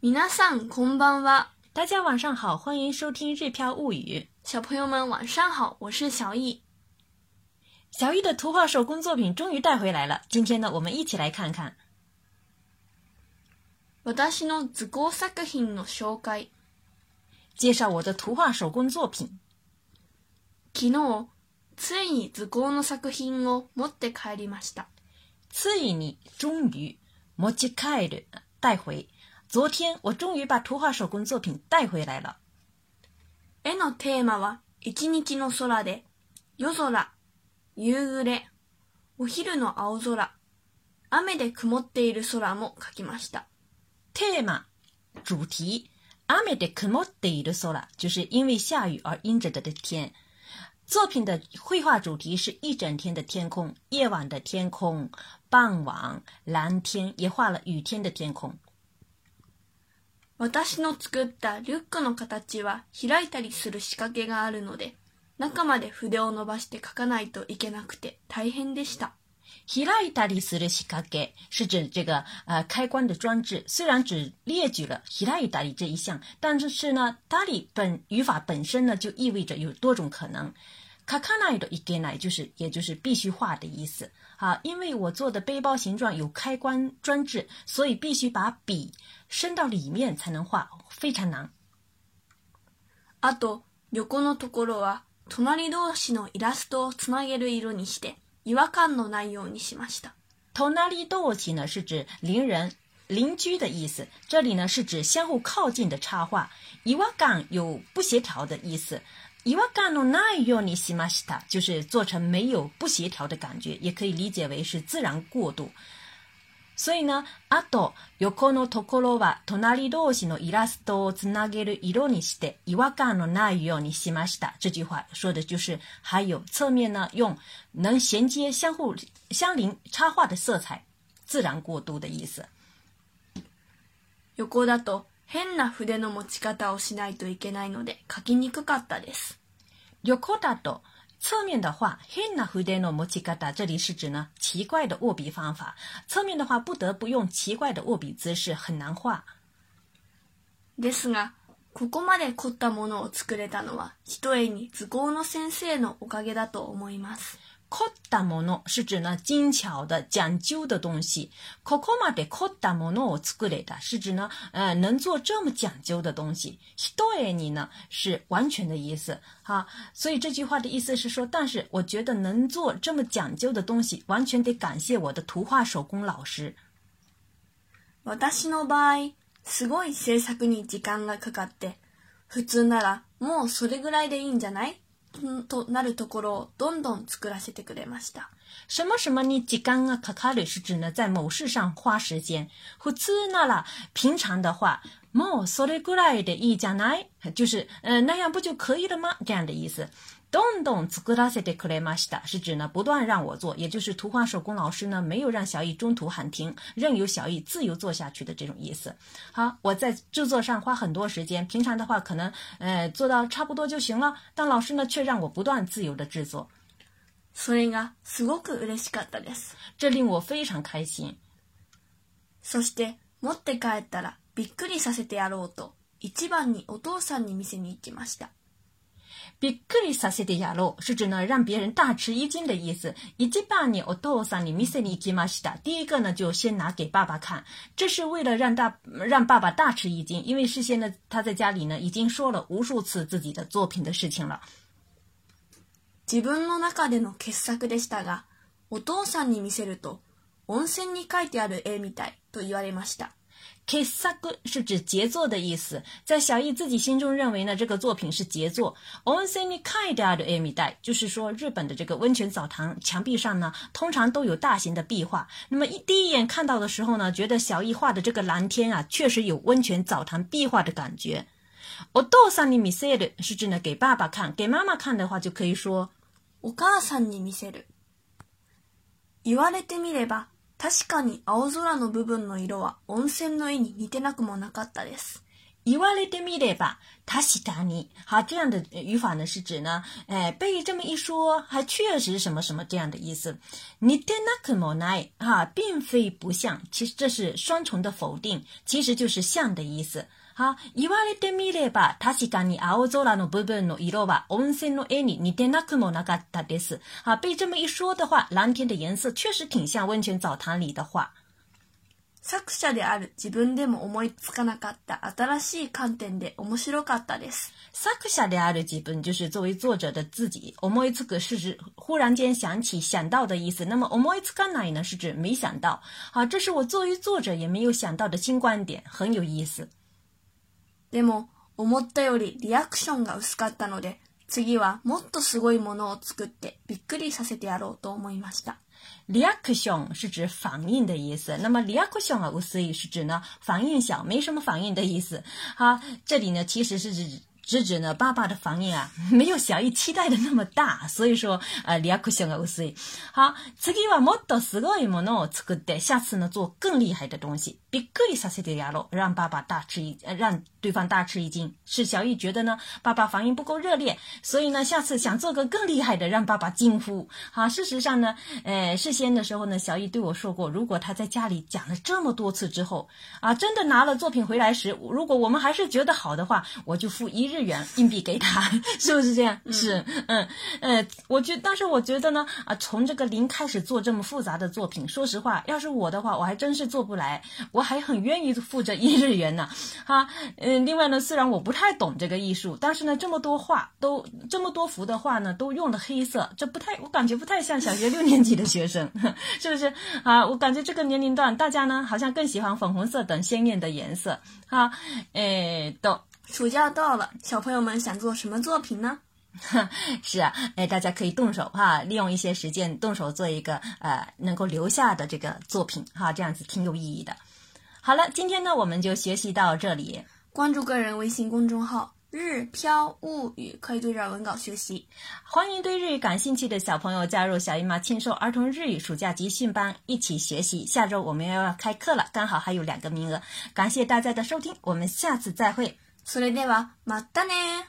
みなさんこんばんは。大家晚上好，欢迎收听《日漂物语》。小朋友们晚上好，我是小易。小易的图画手工作品终于带回来了。今天呢，我们一起来看看。私の図工作品の紹介。介绍我的图画手工作品。昨日ついに図工の作品を持って帰りました。ついに，终于，持ち帰る，带回。昨天我终于把图画手工作品带回来了。えのテーマは一日の空で夜空夕暮れお昼の青空雨で曇っている空も描きました。テーマ主题雨で曇っている空，就是因为下雨而阴着的的天。作品的绘画主题是一整天的天空、夜晚的天空、傍晚蓝天，也画了雨天的天空。私の作ったリュックの形は開いたりする仕掛けがあるので、中まで筆を伸ばして書かないといけなくて大変でした。開いたりする仕掛け是指这个呃开关的装置，虽然只列举了開いたり这一项，但是呢，たり本语法本身呢就意味着有多种可能。カカナイドイゲナイ就是也就是必须画的意思啊，因为我做的背包形状有开关装置，所以必须把笔伸到里面才能画，非常难。あと横のところは隣同士のイラストをつなげる色にして違和感のないようにしました。隣同士呢是指邻人。邻居的意思，这里呢是指相互靠近的插画。伊画感有不协调的意思。伊画感のないにしました，就是做成没有不协调的感觉，也可以理解为是自然过渡。所以呢，あと、よのところは隣同士のイラストをつなげる色にして、伊画感のないようにしました。这句话说的就是还有侧面呢，用能衔接相互相邻插画的色彩，自然过渡的意思。横だと変な筆の持ち方をしないといけないので書きにくかったです。横だと侧面的话，変な筆の持ち方，这里是指呢奇怪的握笔方法。侧面的话，不得不用奇怪的握笔姿势，很难画。ですが、ここまで凝ったものを作れたのは、ひとえに図工の先生のおかげだと思います。k o t a m 是指呢精巧的讲究的东西。ここまで m a de k を作れた是指呢，呃，能做这么讲究的东西，ひ对你呢是完全的意思，哈。所以这句话的意思是说，但是我觉得能做这么讲究的东西，完全得感谢我的图画手工老师。私の場合、すごい制作に時間がかかって、普通ならもうそれぐらいでいいんじゃない？となるところをどんどん作らせてくれました。什么什么に時間がかかる是指呢在某事上花时间。普通なら平常的话，もうそれぐらいでいいじゃない？就是那样不就可以了吗？这样的意思。Don't sculacete r a s i t 是指呢不断让我做，也就是图画手工老师呢没有让小艺中途喊停，任由小艺自由做下去的这种意思。好，我在制作上花很多时间，平常的话可能呃做到差不多就行了，但老师呢却让我不断自由的制作。这令我非常开心。そして持って帰ったらびっくりさせてやろうと一番にお父さんに見せに行きました。びっくりさせてやろ，是指呢让别人大吃一惊的意思。一晩にお父さんに見せにきました。第一个呢就先拿给爸爸看，这是为了让大让爸爸大吃一惊，因为事先呢他在家里呢已经说了无数次自己的作品的事情了。自分の中での傑作でしたが、お父さんに見せると温泉に書いてある絵みたいと言われました。Kisaku 是指杰作的意思，在小易自己心中认为呢，这个作品是杰作。Onsenikai 的阿弥代，就是说日本的这个温泉澡堂墙壁上呢，通常都有大型的壁画。那么一第一眼看到的时候呢，觉得小易画的这个蓝天啊，确实有温泉澡堂壁画的感觉。お父さんに見せる是指呢，给爸爸看；给妈妈看的话，就可以说お母さんに見せる。言われてみれば。確かに青空の部分の色は温泉の絵に似てなくもなかったです。言われてみれば、確かに。は、这样的语法呢是指呢，え、被这么一说，は、确实什么什么这样的意思。似てなくもない，は、并非不像，其实这是双重的否定，其实就是像的意思。は言われてみれば確かに青空の部分の色は温泉の絵に似てなくもなかったです。啊，被这么一说的话，蓝天的颜色确实挺像温泉澡堂里的画。作者である自分でも思いつかなかった新しい観点で面白かったです。作者である自分就是作为作者的自己，思いつく是指忽然间想起、想到的意思。那么思いつかない呢，是指没想到。好、这是我作为作者也没有想到的新观点，很有意思。でも、思ったよりリアクションが薄かったので、次はもっとすごいものを作ってびっくりさせてやろうと思いました。リアクション是指反应的意思，那么是指呢反应小，没什么反应的意思。好，这里呢其实是指是指呢，爸爸的反应啊，没有小易期待的那么大，所以说啊，两颗小牙齿。好，这句话没到十个也没弄出个的，下次呢做更厉害的东西，比格里沙西的牙露，让爸爸大吃一，让对方大吃一惊。是小易觉得呢，爸爸反应不够热烈，所以呢，下次想做个更厉害的，让爸爸惊呼。好，事实上呢，呃，事先的时候呢，小易对我说过，如果他在家里讲了这么多次之后，啊，真的拿了作品回来时，如果我们还是觉得好的话，我就付一日。日元硬币给他，是不是这样？是，嗯，呃，我觉，但是我觉得呢，啊，从这个零开始做这么复杂的作品，说实话，要是我的话，我还真是做不来，我还很愿意付这一日元呢。哈，嗯，另外呢，虽然我不太懂这个艺术，但是呢，这么多画都这么多幅的画呢，都用了黑色，这不太，我感觉不太像小学六年级的学生，是不是？啊，我感觉这个年龄段大家呢，好像更喜欢粉红色等鲜艳的颜色。哈，哎，都。暑假到了，小朋友们想做什么作品呢？是啊，哎，大家可以动手哈，利用一些时间动手做一个呃能够留下的这个作品哈，这样子挺有意义的。好了，今天呢我们就学习到这里。关注个人微信公众号“日飘物语”，可以对照文稿学习。欢迎对日语感兴趣的小朋友加入小姨妈亲授儿童日语暑假集训班，一起学习。下周我们要开课了，刚好还有两个名额。感谢大家的收听，我们下次再会。それでは、まったね